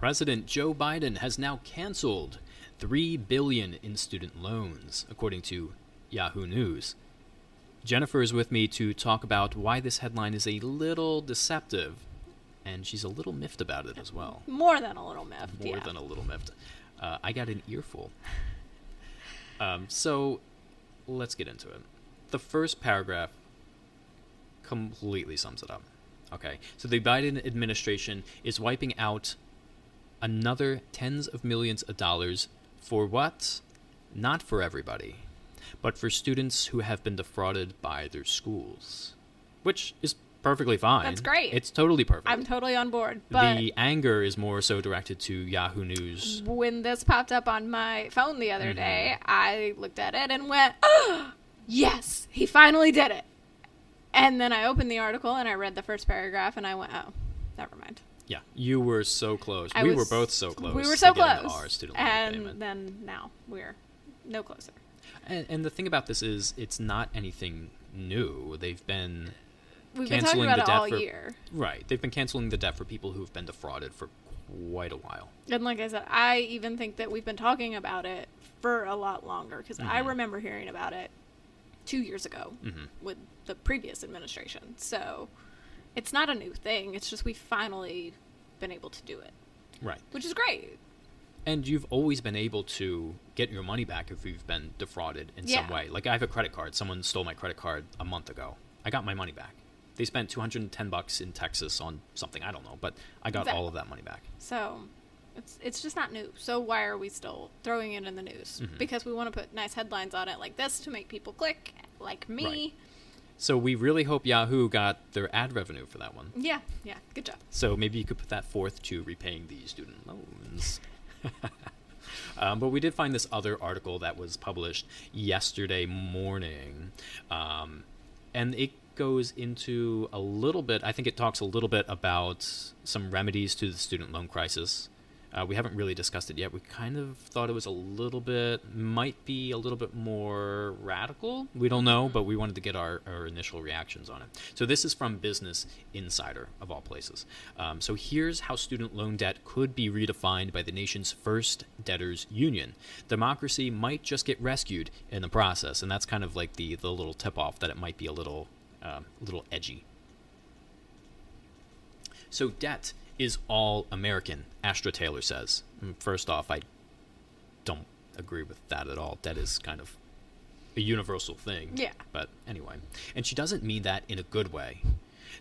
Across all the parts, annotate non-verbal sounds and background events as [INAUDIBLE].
President Joe Biden has now canceled 3 billion in student loans, according to Yahoo News. Jennifer is with me to talk about why this headline is a little deceptive, and she's a little miffed about it as well. More than a little miffed. More yeah. than a little miffed. Uh, I got an earful. [LAUGHS] Um, so let's get into it. The first paragraph completely sums it up. Okay, so the Biden administration is wiping out another tens of millions of dollars for what? Not for everybody, but for students who have been defrauded by their schools, which is perfectly fine. That's great. It's totally perfect. I'm totally on board. But the anger is more so directed to Yahoo News. when this popped up on my phone the other Mm-hmm. day, I looked at it and went, oh, yes, he finally did it. And then I opened the article and I read the first paragraph and I went, oh, never mind. Yeah, you were so close. I we were both so close. We were so close. Our student loan and payment. then now we're no closer. And, and the thing about this is, it's not anything new. They've been We've been talking Canceling about the it debt all for- year. right. They've been canceling the debt for people who've been defrauded for quite a while. And like I said, I even think that we've been talking about it for a lot longer because I Mhm. remember hearing about it two years ago Mhm. with the previous administration. So it's not a new thing. It's just we finally been able to do it, Right. which is great. And you've always been able to get your money back if you've been defrauded in some way. Like I have a credit card. Someone stole my credit card a month ago. I got my money back. They spent 210 bucks in Texas on something I don't know, but I got all of that money back. So it's it's just not new. So why are we still throwing it in the news? Mhm. Because we want to put nice headlines on it like this to make people click, like me. Right. So we really hope Yahoo got their ad revenue for that one. Yeah, yeah, good job. So maybe you could put that forth to repaying the student loans. [LAUGHS] um, but we did find this other article that was published yesterday morning. Um, and it goes into a little bit, I think it talks a little bit about some remedies to the student loan crisis. Uh, we haven't really discussed it yet. We kind of thought it was a little bit, might be a little bit more radical. We don't know, but we wanted to get our, our initial reactions on it. So, this is from Business Insider, of all places. Um, so, here's how student loan debt could be redefined by the nation's first debtors union. Democracy might just get rescued in the process, and that's kind of like the, the little tip off that it might be a little, um, little edgy. So debt is all American, Astra Taylor says. Mm, First off, I don't agree with that at all. Debt is kind of a universal thing. Yeah. But anyway, and she doesn't mean that in a good way.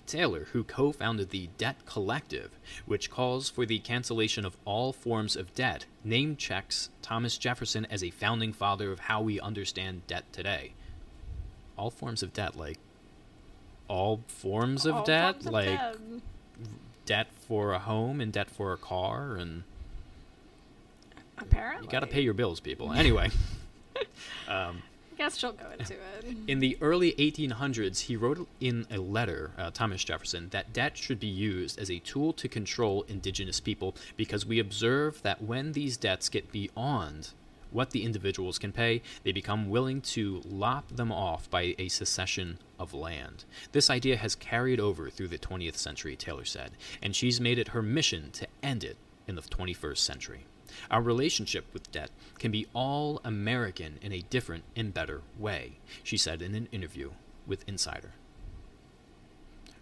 Taylor, who co founded the Debt Collective, which calls for the cancellation of all forms of debt, name checks Thomas Jefferson as a founding father of how we understand debt today. All forms of debt, like all forms of All debt, forms of like debt. debt for a home and debt for a car, and apparently you got to pay your bills, people. Anyway. [LAUGHS] um, Guess she'll go into it. In the early 1800s, he wrote in a letter, uh, Thomas Jefferson, that debt should be used as a tool to control indigenous people because we observe that when these debts get beyond what the individuals can pay, they become willing to lop them off by a secession of land. This idea has carried over through the 20th century, Taylor said, and she's made it her mission to end it in the 21st century. Our relationship with debt can be all American in a different and better way, she said in an interview with Insider.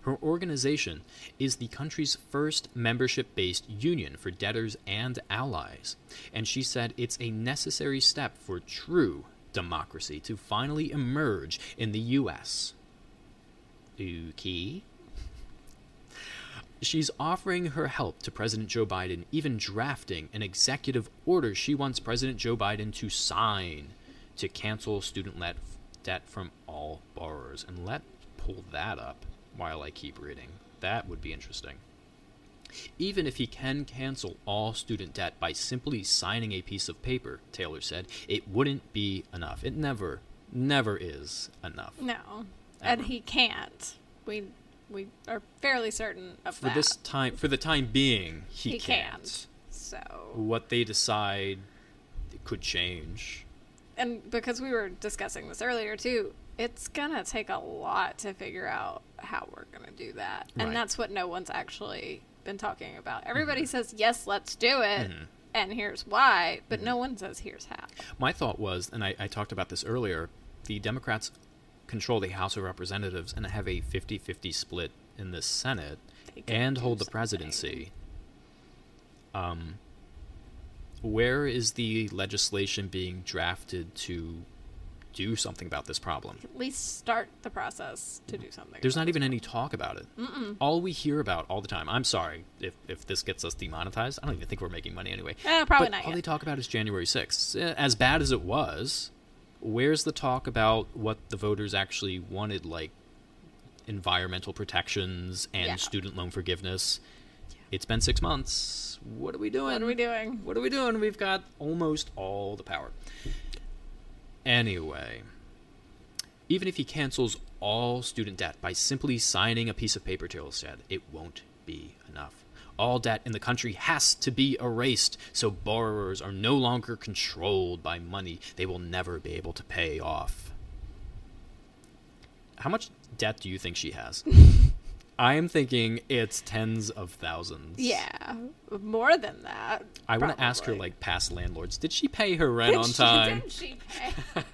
Her organization is the country's first membership based union for debtors and allies, and she said it's a necessary step for true democracy to finally emerge in the U.S. Okay. She's offering her help to President Joe Biden, even drafting an executive order she wants President Joe Biden to sign to cancel student debt from all borrowers. And let's pull that up while I keep reading. That would be interesting. Even if he can cancel all student debt by simply signing a piece of paper, Taylor said, it wouldn't be enough. It never, never is enough. No, Ever. and he can't. We we are fairly certain of For that. this time, for the time being, he, He can't. can't. So, What they decide could change. and because we were discussing this earlier too, it's gonna take a lot to figure out how we're gonna do that, and Right. that's what no one's actually been talking about. Everybody says, yes, let's do it. Mhm. And here's why, but no one says here's how. My thought was, and I, I talked about this earlier, the Democrats control the House of Representatives and have a 50 50 split in the Senate and hold the something. presidency. Um, where is the legislation being drafted to do something about this problem? At least start the process to do something. There's not even any talk about it. Mm-mm. All we hear about all the time. I'm sorry if, if this gets us demonetized. I don't even think we're making money anyway. Eh, probably but not all yet. they talk about is January 6th. Eh, As bad as it was, where's the talk about what the voters actually wanted, like environmental protections and Yeah. student loan forgiveness? It's been six months. What are we doing? What are we doing? What are we doing? We've got almost all the power. Anyway, even if he cancels all student debt by simply signing a piece of paper, Terrell said, it won't be enough. All debt in the country has to be erased so borrowers are no longer controlled by money they will never be able to pay off. How much debt do you think she has? [LAUGHS] I am thinking it's tens of thousands. Yeah, more than that. I want to ask her, like, past landlords, did she pay her rent Did on she- [LAUGHS] time? Did she pay? [LAUGHS]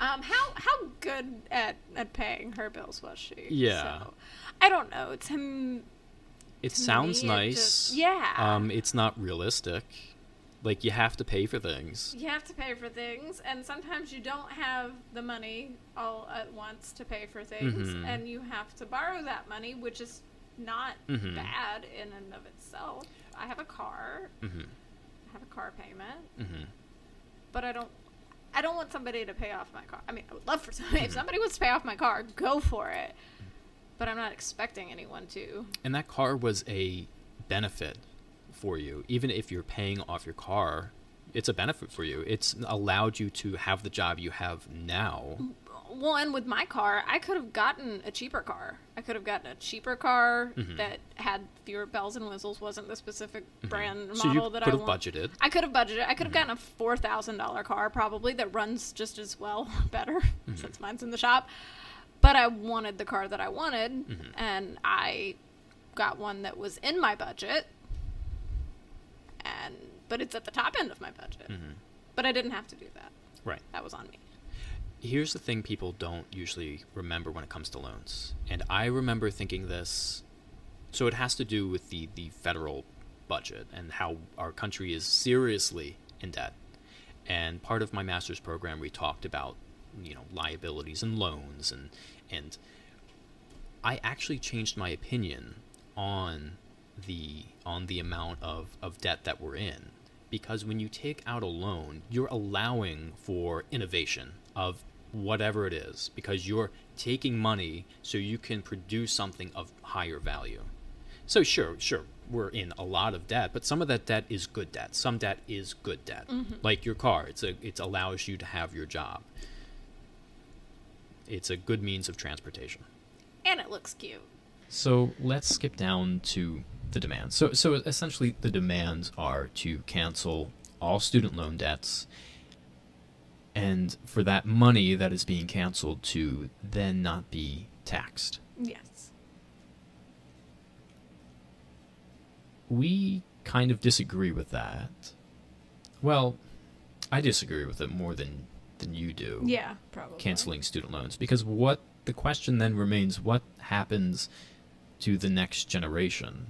um, how how good at at paying her bills was she? Yeah. So, I don't know. It's him. It To sounds me, it nice. just- yeah. Um, it's not realistic. Like, you have to pay for things. You have to pay for things, and sometimes you don't have the money all at once to pay for things, Mhm. and you have to borrow that money, which is not Mhm. bad in and of itself. I have a car. hmm I have a car payment. hmm but I don't. I don't want somebody to pay off my car. I mean, I would love for somebody. Mm-hmm. If somebody wants to pay off my car, go for it. But I'm not expecting anyone to. And that car was a benefit for you. Even if you're paying off your car, it's a benefit for you. It's allowed you to have the job you have now. Well, and with my car, I could have gotten a cheaper car. I could have gotten a cheaper car Mhm. that had fewer bells and whistles, wasn't the specific brand So you model that could I have want. budgeted. I could have budgeted. I could have gotten a four thousand dollar car probably that runs just as well, [LAUGHS] better since mine's in the shop. But I wanted the car that I wanted, Mhm. and I got one that was in my budget, and but it's at the top end of my budget. Mhm. But I didn't have to do that. Right. That was on me. Here's the thing people don't usually remember when it comes to loans. And I remember thinking this. So it has to do with the, the federal budget and how our country is seriously in debt. And part of my master's program, we talked about, you know, liabilities and loans. And, and I actually changed my opinion on the on the amount of, of debt that we're in. Because when you take out a loan you're allowing for innovation of whatever it is because you're taking money so you can produce something of higher value. So sure sure we're in a lot of debt but some of that debt is good debt. Some debt is good debt. Mm-hmm. Like your car it's a it allows you to have your job. It's a good means of transportation. And it looks cute. so let's skip down to the demands. So, so essentially, the demands are to cancel all student loan debts, and for that money that is being canceled to then not be taxed. Yes. We kind of disagree with that. Well, I disagree with it more than than you do. Yeah, probably. canceling student loans because what the question then remains what happens to the next generation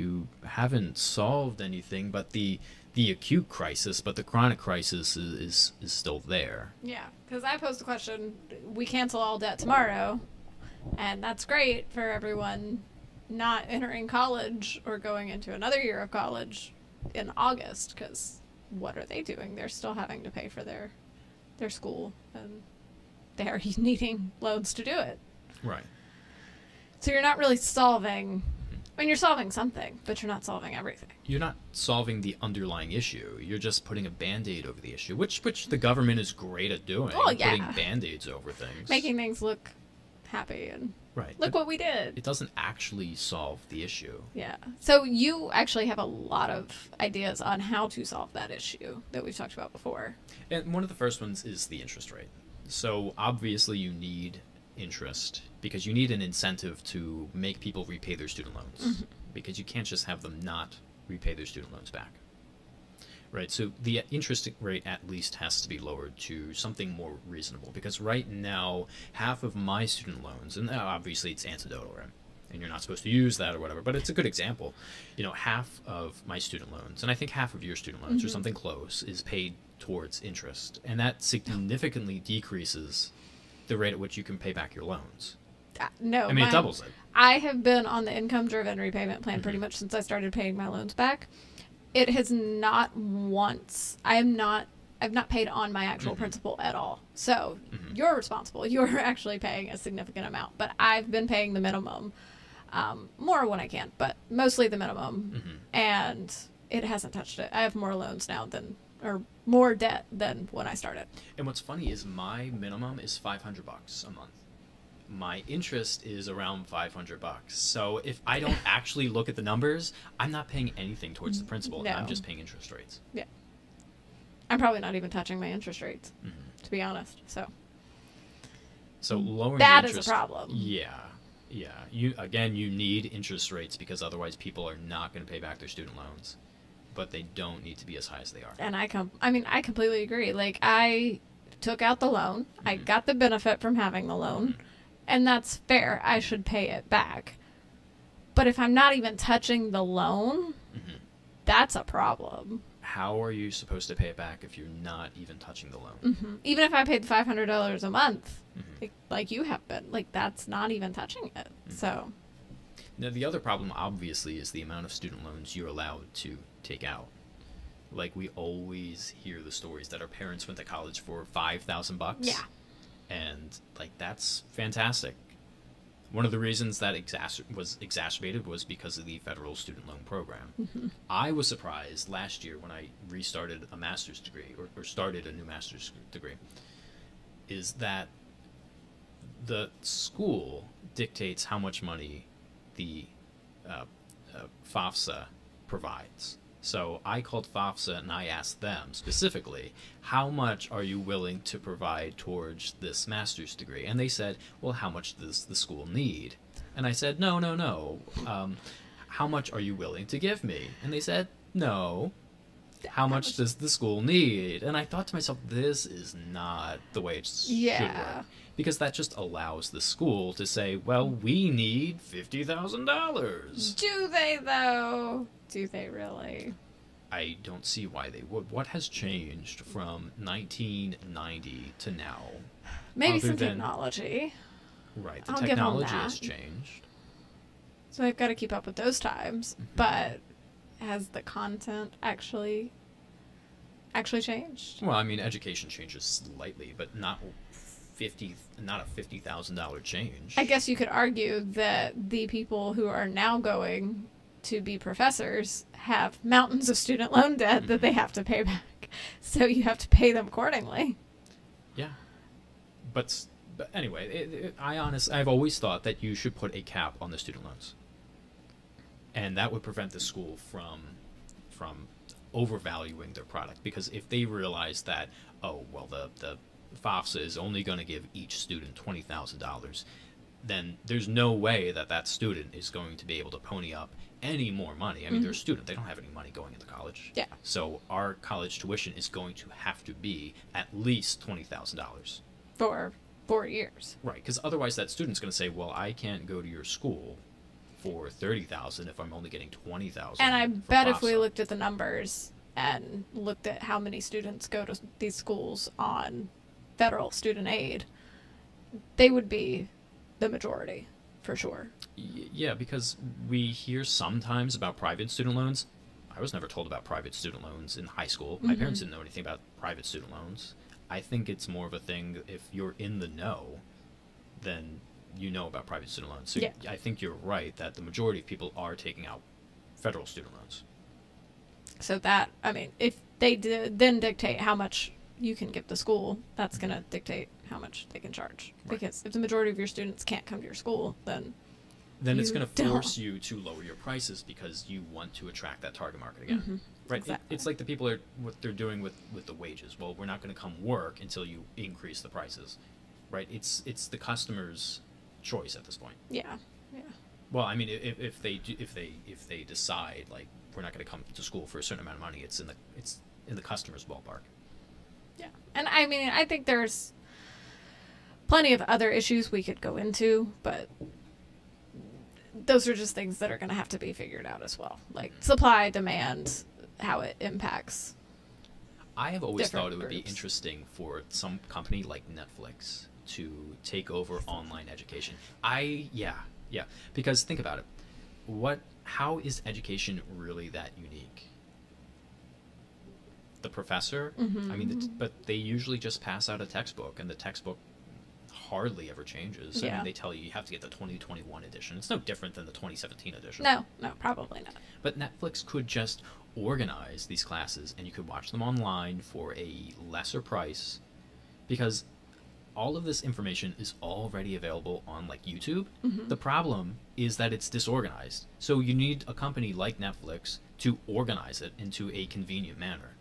you haven't solved anything but the the acute crisis but the chronic crisis is is, is still there Yeah, because I posed the question: we cancel all debt tomorrow, and that's great for everyone not entering college or going into another year of college in August. Because what are they doing? They're still having to pay for their their school, and they're [LAUGHS] needing loans to do it. right So you're not really solving. I mean, you're solving something, but you're not solving everything. you're not solving the underlying issue you're just putting a band-aid over the issue which which the government is great at doing Oh, yeah. putting band-aids over things Making things look happy and right look what we did. it doesn't actually solve the issue Yeah. So you actually have a lot of ideas on how to solve that issue that we've talked about before. And one of the first ones is the interest rate. So obviously you need interest because you need an incentive to make people repay their student loans. because you can't just have them not repay their student loans back. Right, so the interest rate at least has to be lowered to something more reasonable because right now, half of my student loans, and uh, obviously it's anecdotal, right? And you're not supposed to use that or whatever, but it's a good example. You know, half of my student loans, and I think half of your student loans or Mhm. something close, is paid towards interest. And that significantly decreases the rate at which you can pay back your loans. Uh, no, I mean, it doubles it. I have been on the income driven repayment plan pretty Mhm. much since I started paying my loans back. It has not once I am not I've not paid on my actual Mhm. principal at all. So Mhm. you're responsible. [LAUGHS] You're actually paying a significant amount, but I've been paying the minimum, um, more when I can, but mostly the minimum, Mhm. and it hasn't touched it. I have more loans now than or more debt than when I started. And what's funny is my minimum is 500 bucks a month. My interest is around 500 bucks. So if I don't [LAUGHS] actually look at the numbers, I'm not paying anything towards the principal. I'm just paying interest rates. Yeah. I'm probably not even touching my interest rates, Mhm. to be honest. So So lowering That the is a problem. Yeah. Yeah. You again you need interest rates because otherwise people are not going to pay back their student loans. But they don't need to be as high as they are. and I com- I mean I completely agree. Like I took out the loan. I Mhm. got the benefit from having the loan, and that's fair. I should pay it back. But if I'm not even touching the loan, Mhm. that's a problem. How are you supposed to pay it back if you're not even touching the loan? hmm Even if I paid five hundred dollars a month, Mhm. like, like you have been, like that's not even touching it. Mhm. So Now, the other problem, obviously, is the amount of student loans you're allowed to take out. Like we always hear the stories that our parents went to college for five thousand bucks. Yeah. and like that's fantastic. One of the reasons that exacer- was exacerbated was because of the federal student loan program. mhm. I was surprised last year when I restarted a master's degree or, or started a new master's degree, is that the school dictates how much money the uh, uh, FAFSA provides. So I called FAFSA and I asked them specifically, how much are you willing to provide towards this master's degree? And they said, well, how much does the school need? And I said, no, no, no. Um, how much are you willing to give me? And they said, no. How much does the school need? And I thought to myself, this is not the way it s- should work. Because that just allows the school to say, well, we need $50,000. do they though? Do they really? I don't see why they would. What has changed from 1990 to now? Maybe some than- technology. Right, the I'll technology has changed. So I've got to keep up with those times. Mhm. But has the content actually actually changed? Well, I mean, education changes slightly, but not 50 not a $50,000 change. I guess you could argue that the people who are now going to be professors have mountains of student loan debt that they mm-hmm. have to pay back. [LAUGHS] So you have to pay them accordingly. Yeah, but but anyway, it, it, I honestly I've always thought that you should put a cap on the student loans, and that would prevent the school from from overvaluing their product because if they realize that oh well the the FAFSA is only going to give each student twenty thousand dollars, then there's no way that that student is going to be able to pony up any more money. I mean, they're a Mhm. student; they don't have any money going into college. Yeah. So our college tuition is going to have to be at least twenty thousand dollars. For four years. Right, because otherwise that student's going to say, "Well, I can't go to your school for thirty thousand if I'm only getting twenty thousand. And I bet if we looked at the numbers and looked at how many students go to these schools on federal student aid, they would be the majority for sure. yeah, because we hear sometimes about private student loans. I was never told about private student loans in high school. My Mhm. parents didn't know anything about private student loans. I think it's more of a thing if you're in the know, then you know about private student loans. So Yeah. I think you're right that the majority of people are taking out federal student loans. So that I mean, if they did, then dictate how much you can give the school, that's going to dictate how much they can charge. Right. Because if the majority of your students can't come to your school, then then it's going to force you to lower your prices because you want to attract that target market again. Mhm. Right? It- Exactly. it's like the people are what they're doing with with the wages. Well, we're not going to come work until you increase the prices. Right? It's it's the customer's choice at this point. yeah, yeah. Well, I mean, if, if they do, if they if they decide like we're not going to come to school for a certain amount of money, it's in the it's in the customer's ballpark. Yeah. And I mean, I think there's plenty of other issues we could go into, but those are just things that are going to have to be figured out as well. Like supply, demand, how it impacts. I have always thought it would be interesting for some company like Netflix to take over online education. I yeah, yeah, because think about it. What how is education really that unique? The professor? I mean, the, but they usually just pass out a textbook and the textbook hardly ever changes. I Yeah. mean, they tell you you have to get the 2021 edition. It's no different than the 2017 edition. No, no, probably not. But Netflix could just organize these classes and you could watch them online for a lesser price because all of this information is already available on like YouTube. Mm-hmm. The problem is that it's disorganized. So you need a company like Netflix to organize it into a convenient manner.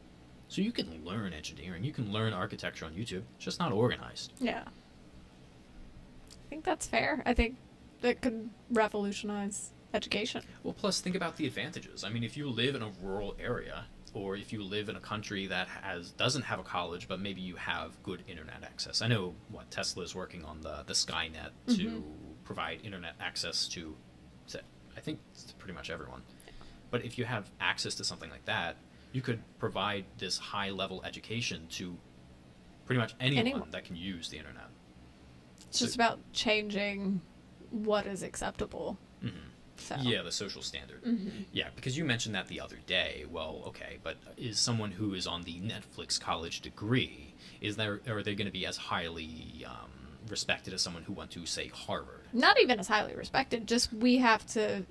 So you can learn engineering, you can learn architecture on YouTube, it's just not organized. Yeah. I think that's fair. I think that could revolutionize education. Well, plus think about the advantages. I mean, if you live in a rural area, or if you live in a country that has doesn't have a college, but maybe you have good internet access. I know what Tesla is working on the the Skynet to mm-hmm. provide internet access to, to, I think to pretty much everyone. But if you have access to something like that, you could provide this high level education to pretty much anyone, Anyone. that can use the internet. It's So- just about changing what is acceptable. Mhm. So Yeah, the social standard. Mhm. Yeah, because you mentioned that the other day. Well, okay, but is someone who is on the Netflix college degree is there are they going to be as highly um, respected as someone who went to say Harvard? not even as highly respected. Just we have to.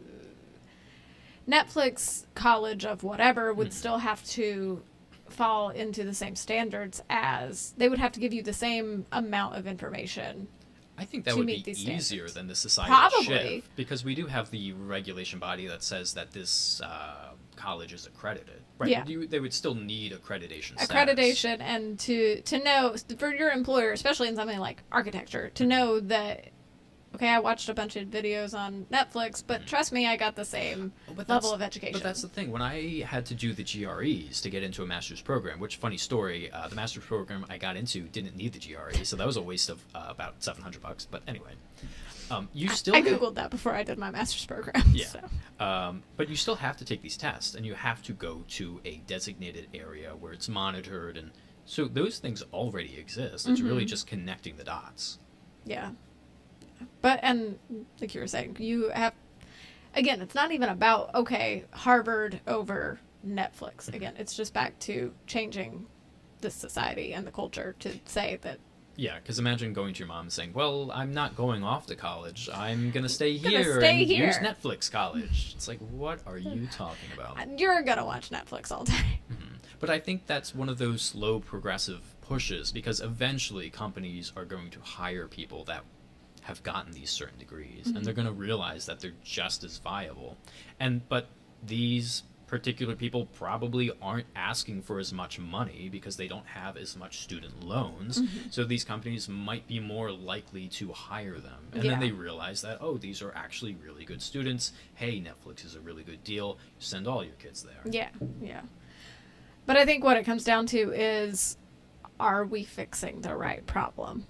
Netflix college of whatever would Mhm. still have to fall into the same standards as they would have to give you the same amount of information. I think that would be easier standards. than the society Probably. shift because we do have the regulation body that says that this uh, college is accredited. Right? Yeah. You, they would still need accreditation. status. accreditation and to to know for your employer especially in something like architecture to know that okay i watched a bunch of videos on netflix but trust me i got the same level of education But that's the thing. When I had to do the GREs to get into a master's program, which funny story, uh, the master's program I got into didn't need the GRE, so that was a waste of uh, about seven hundred bucks. But anyway, um, you still I, ha- googled that before i did my master's program [LAUGHS] Yeah. so. Um, but you still have to take these tests, and you have to go to a designated area where it's monitored, and so those things already exist. It's really Mhm. just connecting the dots. yeah but and like you were saying you have again it's not even about okay harvard over netflix mm-hmm. again it's just back to changing the society and the culture to say that Yeah, because imagine going to your mom and saying, "Well, I'm not going off to college. I'm gonna stay Gonna here stay and use. Netflix college." It's like, what are you [LAUGHS] talking about? you're gonna watch netflix all day mm-hmm. But I think that's one of those slow progressive pushes because eventually companies are going to hire people that have gotten these certain degrees and they're mm-hmm. going to realize that they're just as viable. And but these particular people probably aren't asking for as much money because they don't have as much student loans. Mm-hmm. So these companies might be more likely to hire them. And Yeah. then they realize that oh, these are actually really good students. Hey, Netflix is a really good deal. Send all your kids there. Yeah, yeah. But I think what it comes down to is are we fixing the right problem?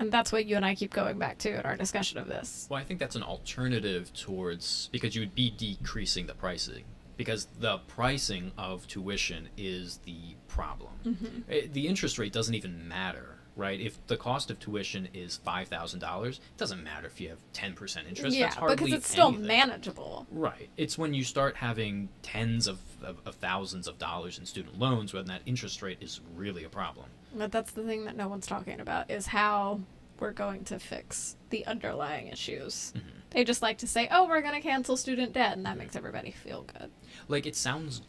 And that's what you and I keep going back to in our discussion of this. Well, I think that's an alternative towards because you would be decreasing the pricing because the pricing of tuition is the problem. Eh, The interest rate doesn't even matter, right? If the cost of tuition is five thousand dollars, it doesn't matter if you have ten percent interest. yeah, That's hardly because it's still anything. manageable. Right. It's when you start having tens of, of, of thousands of dollars in student loans when that interest rate is really a problem. But that's the thing that no one's talking about is how we're going to fix the underlying issues. Mm-hmm. They just like to say, "Oh, we're going to cancel student debt," and that makes everybody feel good. like it sounds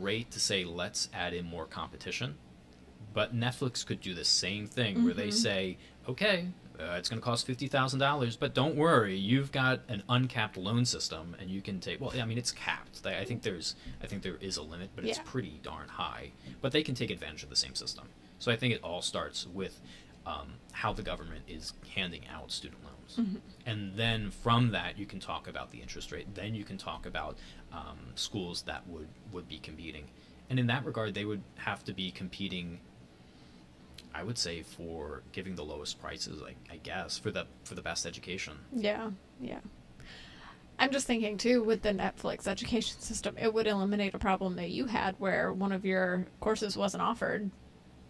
great to say let's add in more competition but netflix could do the same thing where they Mhm. say okay uh, it's going to cost $50000 but don't worry you've got an uncapped loan system and you can take well i mean it's capped i I think there's i think there is a limit but it's pretty darn high but they can take advantage of the same system so i think it all starts with um, how the government is handing out student loans loans. And then from that, you can talk about the interest rate. Then you can talk about um, schools that would, would be competing. And in that regard, they would have to be competing. I would say for giving the lowest prices, I, I guess, for the for the best education. Yeah, yeah. I'm just thinking too with the Netflix education system, it would eliminate a problem that you had where one of your courses wasn't offered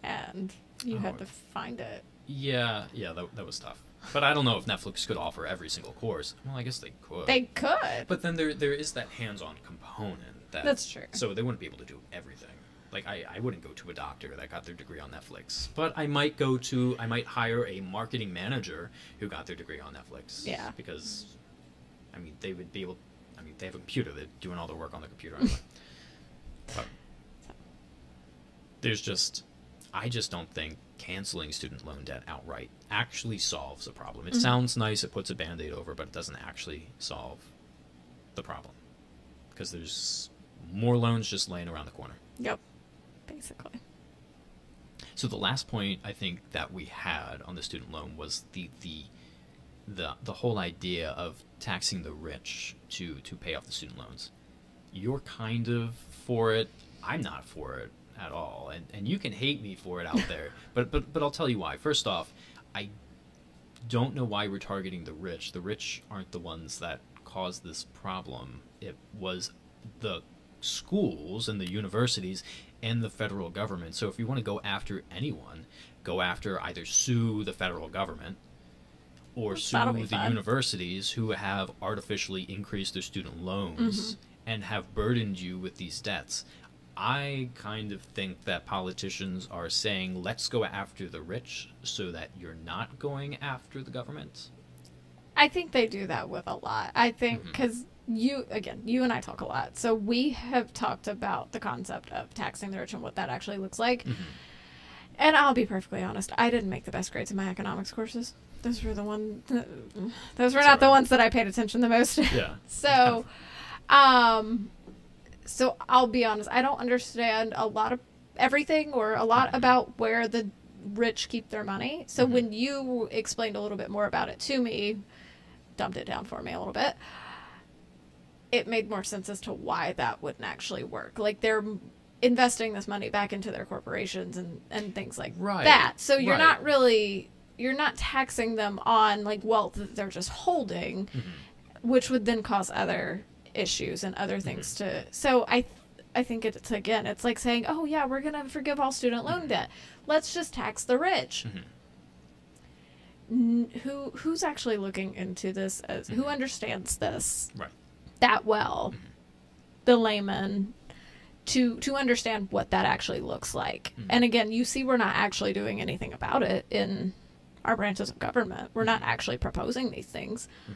and you Oh. had to find it. Yeah, yeah, that, that was tough. But I don't know if Netflix could offer every single course. Well, I guess they could. They could. But then there there is that hands-on component that That's true. So they wouldn't be able to do everything. Like I, I wouldn't go to a doctor that got their degree on Netflix. But I might go to I might hire a marketing manager who got their degree on Netflix. Yeah. Because I mean they would be able I mean they have a computer, they're doing all their work on the computer anyway. [LAUGHS] but there's just I just don't think canceling student loan debt outright actually solves a problem. It Mhm. sounds nice, it puts a band-aid over, but it doesn't actually solve the problem. Because there's more loans just laying around the corner. Yep. Basically. So the last point I think that we had on the student loan was the the the the whole idea of taxing the rich to to pay off the student loans. You're kind of for it. I'm not for it at all. And and you can hate me for it out [LAUGHS] there. but but but I'll tell you why. First off, I don't know why we're targeting the rich. The rich aren't the ones that caused this problem. It was the schools and the universities and the federal government. So if you want to go after anyone, go after either sue the federal government or sue That'll be the fun. universities who have artificially increased their student loans Mm-hmm. and have burdened you with these debts. I kind of think that politicians are saying, let's go after the rich so that you're not going after the government. I think they do that with a lot. I think because you, again, you and I talk a lot. So we have talked about the concept of taxing the rich and what that actually looks like. Mm-hmm. And I'll be perfectly honest, I didn't make the best grades in my economics courses. Those were the one. Those were not the ones that I paid attention the most. Yeah. [LAUGHS] so, um, so I'll be honest. I don't understand a lot of everything or a lot Mhm. about where the rich keep their money. So Mhm. when you explained a little bit more about it to me, dumped it down for me a little bit. It made more sense as to why that wouldn't actually work. Like they're investing this money back into their corporations and and things like Right, that. So you're right. not really you're not taxing them on like wealth that they're just holding, Mm-hmm. which would then cause other issues and other things to. So I I think it's again it's like saying, "Oh yeah, we're going to forgive all student loan Mhm. debt. Let's just tax the rich." Mhm. N- who who's actually looking into this as who Mhm. understands this Right. That well the layman to to understand what that actually looks like Mhm. and again you see we're not actually doing anything about it in our branches of government we're not Mhm. actually proposing these things Mhm.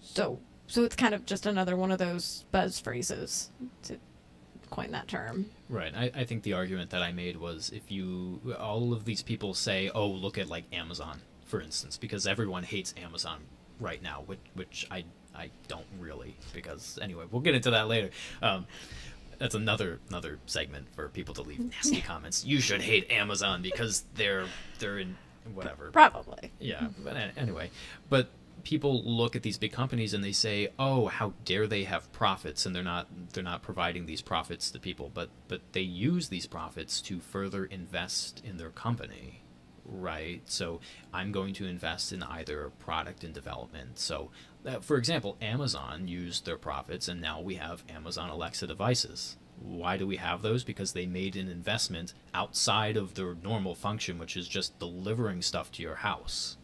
so so it's kind of just another one of those buzz phrases to coin that term Right. I, I think the argument that I made was if you all of these people say, "Oh, look at like Amazon, for instance," because everyone hates Amazon right now, which which I I don't really because anyway, we'll get into that later. Um, that's another another segment for people to leave nasty comments. You should hate Amazon because they're they're in whatever. probably Yeah, but anyway, but people look at these big companies and they say, "Oh, how dare they have profits?" and they're not they're not providing these profits to people, but but they use these profits to further invest in their company. Right? So, I'm going to invest in either product and development. So, uh, for example, Amazon used their profits and now we have Amazon Alexa devices. Why do we have those? Because they made an investment outside of their normal function, which is just delivering stuff to your house.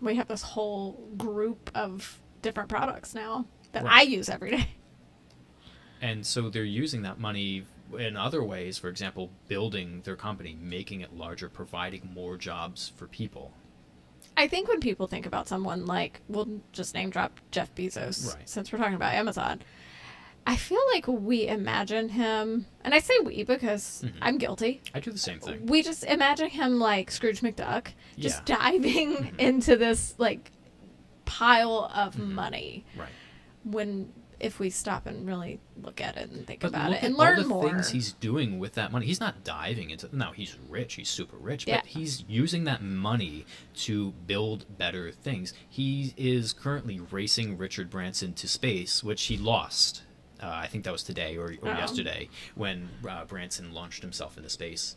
we have this whole group of different products now that Right. i use every day And so they're using that money in other ways, for example, building their company, making it larger, providing more jobs for people. I think when people think about someone like, we'll just name drop Jeff Bezos, Right. since we're talking about Amazon, I feel like we imagine him, and I say we because Mhm. I'm guilty. I do the same thing. We just imagine him like Scrooge McDuck, just Yeah. diving Mhm. into this like pile of Mhm. money Right. when if we stop and really look at it and think But about it and learn all the more. things he's doing with that money. He's not diving into. No, he's rich. He's super rich. Yeah. But he's using that money to build better things. He is currently racing Richard Branson to space, which he lost. Uh, I think that was today or, or Oh. yesterday when uh, Branson launched himself into space.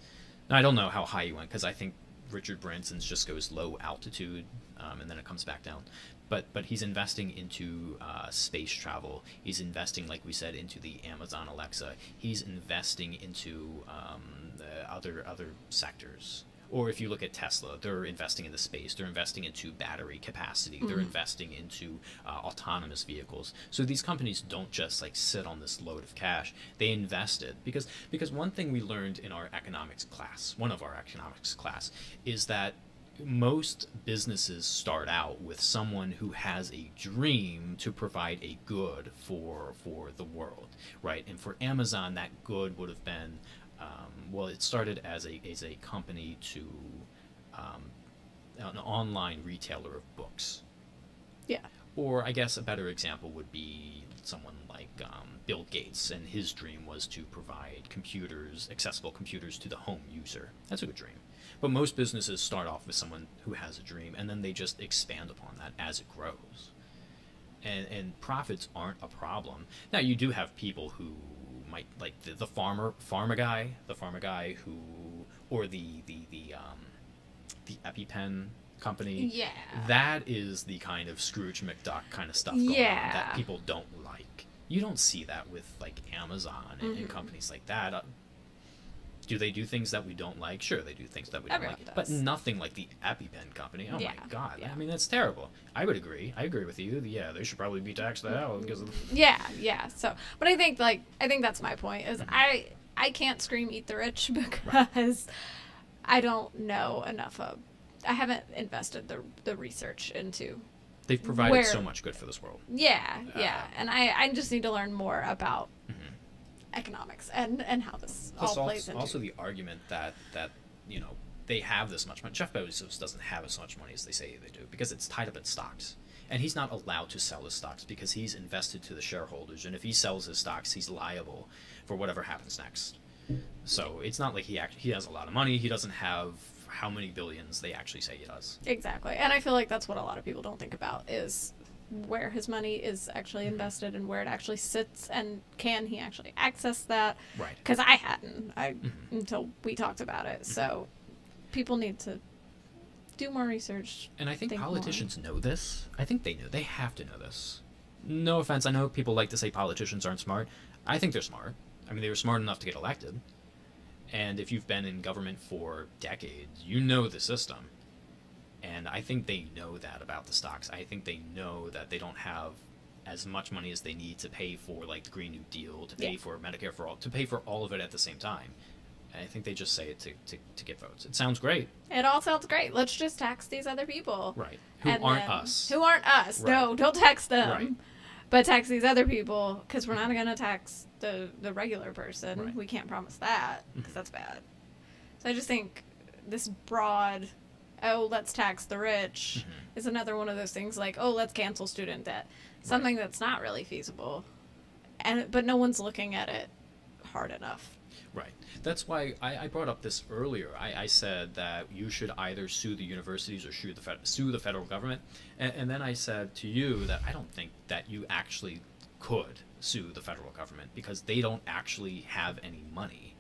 Now, I don't know how high he went because I think Richard Branson's just goes low altitude um, and then it comes back down. But but he's investing into uh, space travel. He's investing, like we said, into the Amazon Alexa. He's investing into um, the other other sectors. Or if you look at Tesla, they're investing into space. They're investing into battery capacity. They're Mhm. investing into uh, autonomous vehicles. So these companies don't just like sit on this load of cash. They invest it because because one thing we learned in our economics class, one of our economics class, is that most businesses start out with someone who has a dream to provide a good for for the world, right? And for Amazon, that good would have been, um, well, it started as a as a company to um, an online retailer of books, yeah. or I guess a better example would be someone like um, Bill Gates, and his dream was to provide computers, accessible computers to the home user. That's a good dream. But most businesses start off with someone who has a dream, and then they just expand upon that as it grows. And, and profits aren't a problem. Now you do have people who might like the, the farmer farmer guy, the farmer guy who, or the the the um, the EpiPen company Yeah. that is the kind of Scrooge McDuck kind of stuff going on Yeah. that people don't like. You don't see that with like Amazon and, and Mhm. companies like that. Do they do things that we don't like? Sure, they do things that we Everyone don't like, but nothing like the EpiPen company. Oh Yeah, my god! yeah. I mean, that's terrible. I would agree. I agree with you. Yeah, they should probably be taxed the hell because of. Yeah, yeah. So, but I think like I think that's my point is Mhm. I I can't scream eat the rich [LAUGHS] because I don't know enough of I haven't invested the the research into They've provided Where- so much good for this world. yeah yeah Uh, and I I just need to learn more about Mhm. Economics and and how this Plus, all plays also, into also the argument that that you know they have this much money. Jeff Bezos doesn't have as much money as they say they do because it's tied up in stocks, and he's not allowed to sell his stocks because he's invested to the shareholders. And if he sells his stocks, he's liable for whatever happens next. So it's not like he act- he has a lot of money. He doesn't have how many billions they actually say he does. exactly and I feel like that's what a lot of people don't think about is where his money is actually Mm-hmm. invested and where it actually sits and can he actually access that Right. because I hadn't I Mhm. until we talked about it. So people need to do more research. And I think, think more. politicians know this. I think they know. They have to know this. No offense. I know people like to say politicians aren't smart. I think they're smart. I mean, they were smart enough to get elected. And if you've been in government for decades, you know the system. And I think they know that about the stocks. I think they know that they don't have as much money as they need to pay for like the Green New Deal, to pay Yeah. for Medicare for all, to pay for all of it at the same time. And I think they just say it to, to, to get votes. It sounds great, It all sounds great. Let's just tax these other people. right? Who And aren't us? Who aren't us? No, don't tax them. Right. But tax these other people because we're not going to tax the the regular person. Right. We can't promise that because that's bad. So I just think this broad, oh, let's tax the rich, Mhm. is another one of those things like, oh, let's cancel student debt. Something that's not really feasible, and but no one's looking at it hard enough. Right. That's why I, I brought up this earlier. I, I said that you should either sue the universities or sue the fed, sue the federal government, and, and then I said to you that I don't think that you actually could sue the federal government because they don't actually have any money.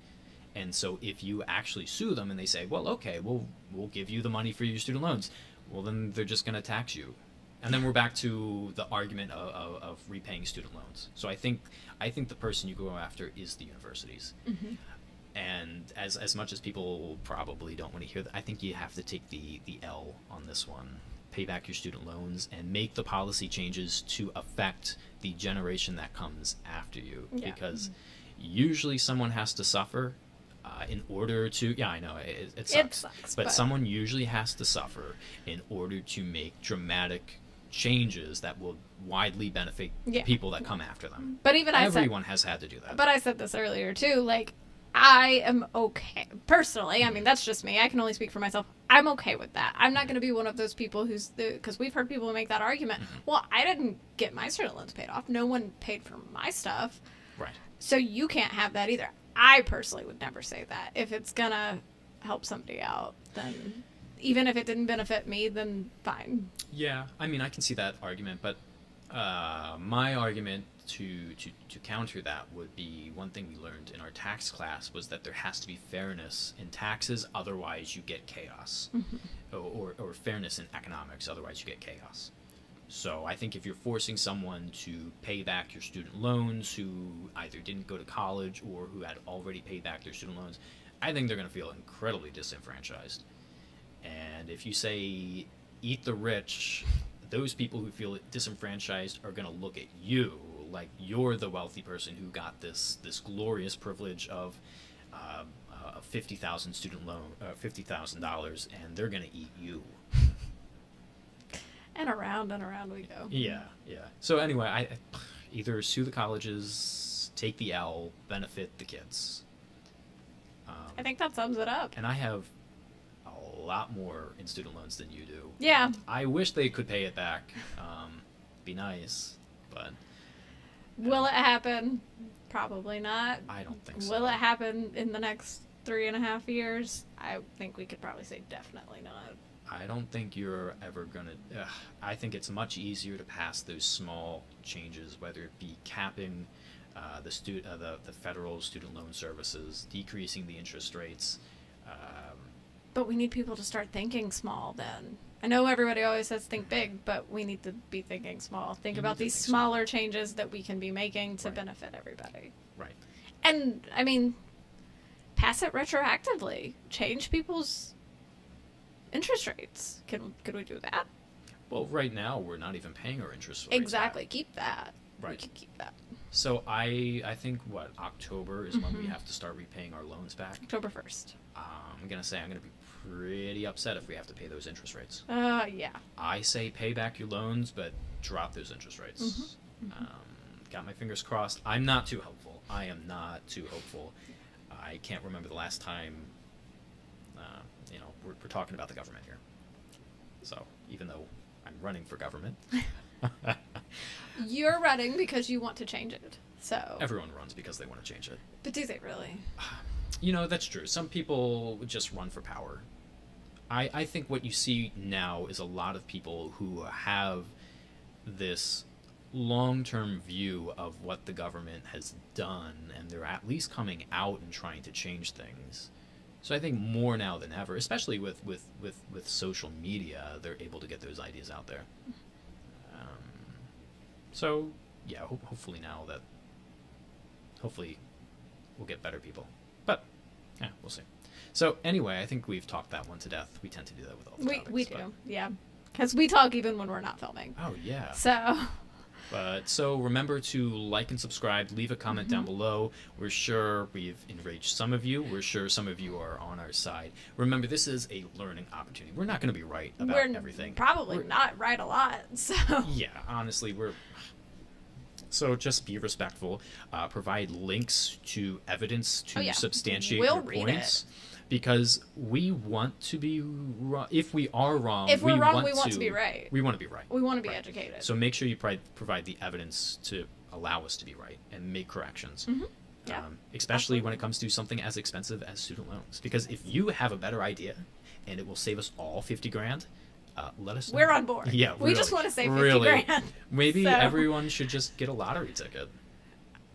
And so if you actually sue them and they say, "Well, okay, we'll we'll give you the money for your student loans," well then they're just going to tax you. And then we're back to the argument of, of, of repaying student loans. So I think I think the person you go after is the universities mm-hmm. and as as much as people probably don't want to hear that, I think you have to take the the L on this one. Pay back your student loans and make the policy changes to affect the generation that comes after you, Yeah. because mm-hmm. usually someone has to suffer uh, in order to. Yeah, I know it, it sucks, It sucks, but, but- someone usually has to suffer in order to make dramatic changes that will widely benefit Yeah. people that come after them. But even I said, Everyone has had to do that. but I said this earlier too. Like, I am okay. Personally, I mean, mm-hmm. that's just me. I can only speak for myself. I'm okay with that. I'm not mm-hmm. going to be one of those people who's the. Because we've heard people make that argument. Mm-hmm. Well, I didn't get my student loans paid off. No one paid for my stuff. Right. So you can't have that either. I personally would never say that. If it's going to help somebody out, then even if it didn't benefit me, then fine. Yeah, I mean, I can see that argument, but uh, my argument to, to to counter that would be one thing we learned in our tax class was that there has to be fairness in taxes, otherwise you get chaos, or, or, or fairness in economics, otherwise you get chaos. So I think if you're forcing someone to pay back your student loans who either didn't go to college or who had already paid back their student loans, I think they're going to feel incredibly disenfranchised. And if you say eat the rich, those people who feel disenfranchised are going to look at you like you're the wealthy person who got this this glorious privilege of uh, a fifty thousand student loan, uh, fifty thousand dollars, and they're going to eat you. And around and around we go. Yeah, yeah. So anyway, I either sue the colleges, take the L, benefit the kids. Um, I think that sums it up. and I have a lot more in student loans than you do. Yeah. I wish they could pay it back. Um, be nice, but Will it happen? Probably not. I don't think so. Will it happen in the next three and a half years? I think we could probably say definitely not. I don't think you're ever gonna. I think it's much easier to pass those small changes, whether it be capping uh, the stu- uh, the the federal student loan services, decreasing the interest rates. Um, But we need people to start thinking small then. I know everybody always says think big, but we need to be thinking small. Think about these think small. smaller changes that we can be making to Right. benefit everybody. right. And I mean, pass it retroactively. Change people's interest rates. Can could we do that? Well, right now we're not even paying our interest rates. Exactly. Keep that. We Right. keep that. So I I think what October is when we Mhm. have to start repaying our loans back. October first. Um, I'm gonna say I'm gonna be pretty upset if we have to pay those interest rates. Uh, yeah. I say pay back your loans, but drop those interest rates. Mhm, mhm. Um, got my fingers crossed. I'm not too hopeful. I am not too hopeful. I can't remember the last time. You know, we're, we're talking about the government here. So even though I'm running for government, [LAUGHS] You're running because you want to change it. So. everyone runs because they want to change it. But do they really? [SIGHS] You know, that's true. Some people just run for power. I, I think what you see now is a lot of people who have this long term view of what the government has done, and they're at least coming out and trying to change things. So I think more now than ever, especially with, with, with, with social media, they're able to get those ideas out there. Um, so, yeah, ho- hopefully now that. Hopefully we'll get better people. But yeah, we'll see. So anyway, I think we've talked that one to death. We tend to do that with all the We topics, we but- do. Yeah. Because we talk even when we're not filming. Oh yeah. So. But so remember to like and subscribe. Leave a comment Mm-hmm. down below. We're sure we've enraged some of you. We're sure some of you are on our side. Remember, this is a learning opportunity. We're not going to be right about we're everything. probably We're- not right a lot. [LAUGHS] So. Yeah, honestly, we're. [SIGHS] So just be respectful. Uh, provide links to evidence to Oh, yeah. substantiate We'll your read points, because we want to be. Wrong. If we are wrong, If we're we wrong, want we want to be right. We want to be right. We want to be Right. educated. So make sure you provide the evidence to allow us to be right and make corrections. Mhm. Yeah. Um, especially when it comes to something as expensive as student loans. Because if you have a better idea and it will save us all 50 grand, uh, let us know. We're on board. [LAUGHS] Yeah, We just want to save 50 really. grand. Maybe So- everyone should just get a lottery ticket.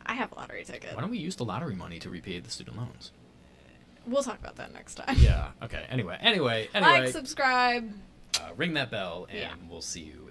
I have a lottery ticket. Why don't we use the lottery money to repay the student loans? We'll talk about that next time. Yeah. Okay. Anyway. Anyway. Anyway. Like, subscribe. uh, ring that bell, and Yeah. we'll see you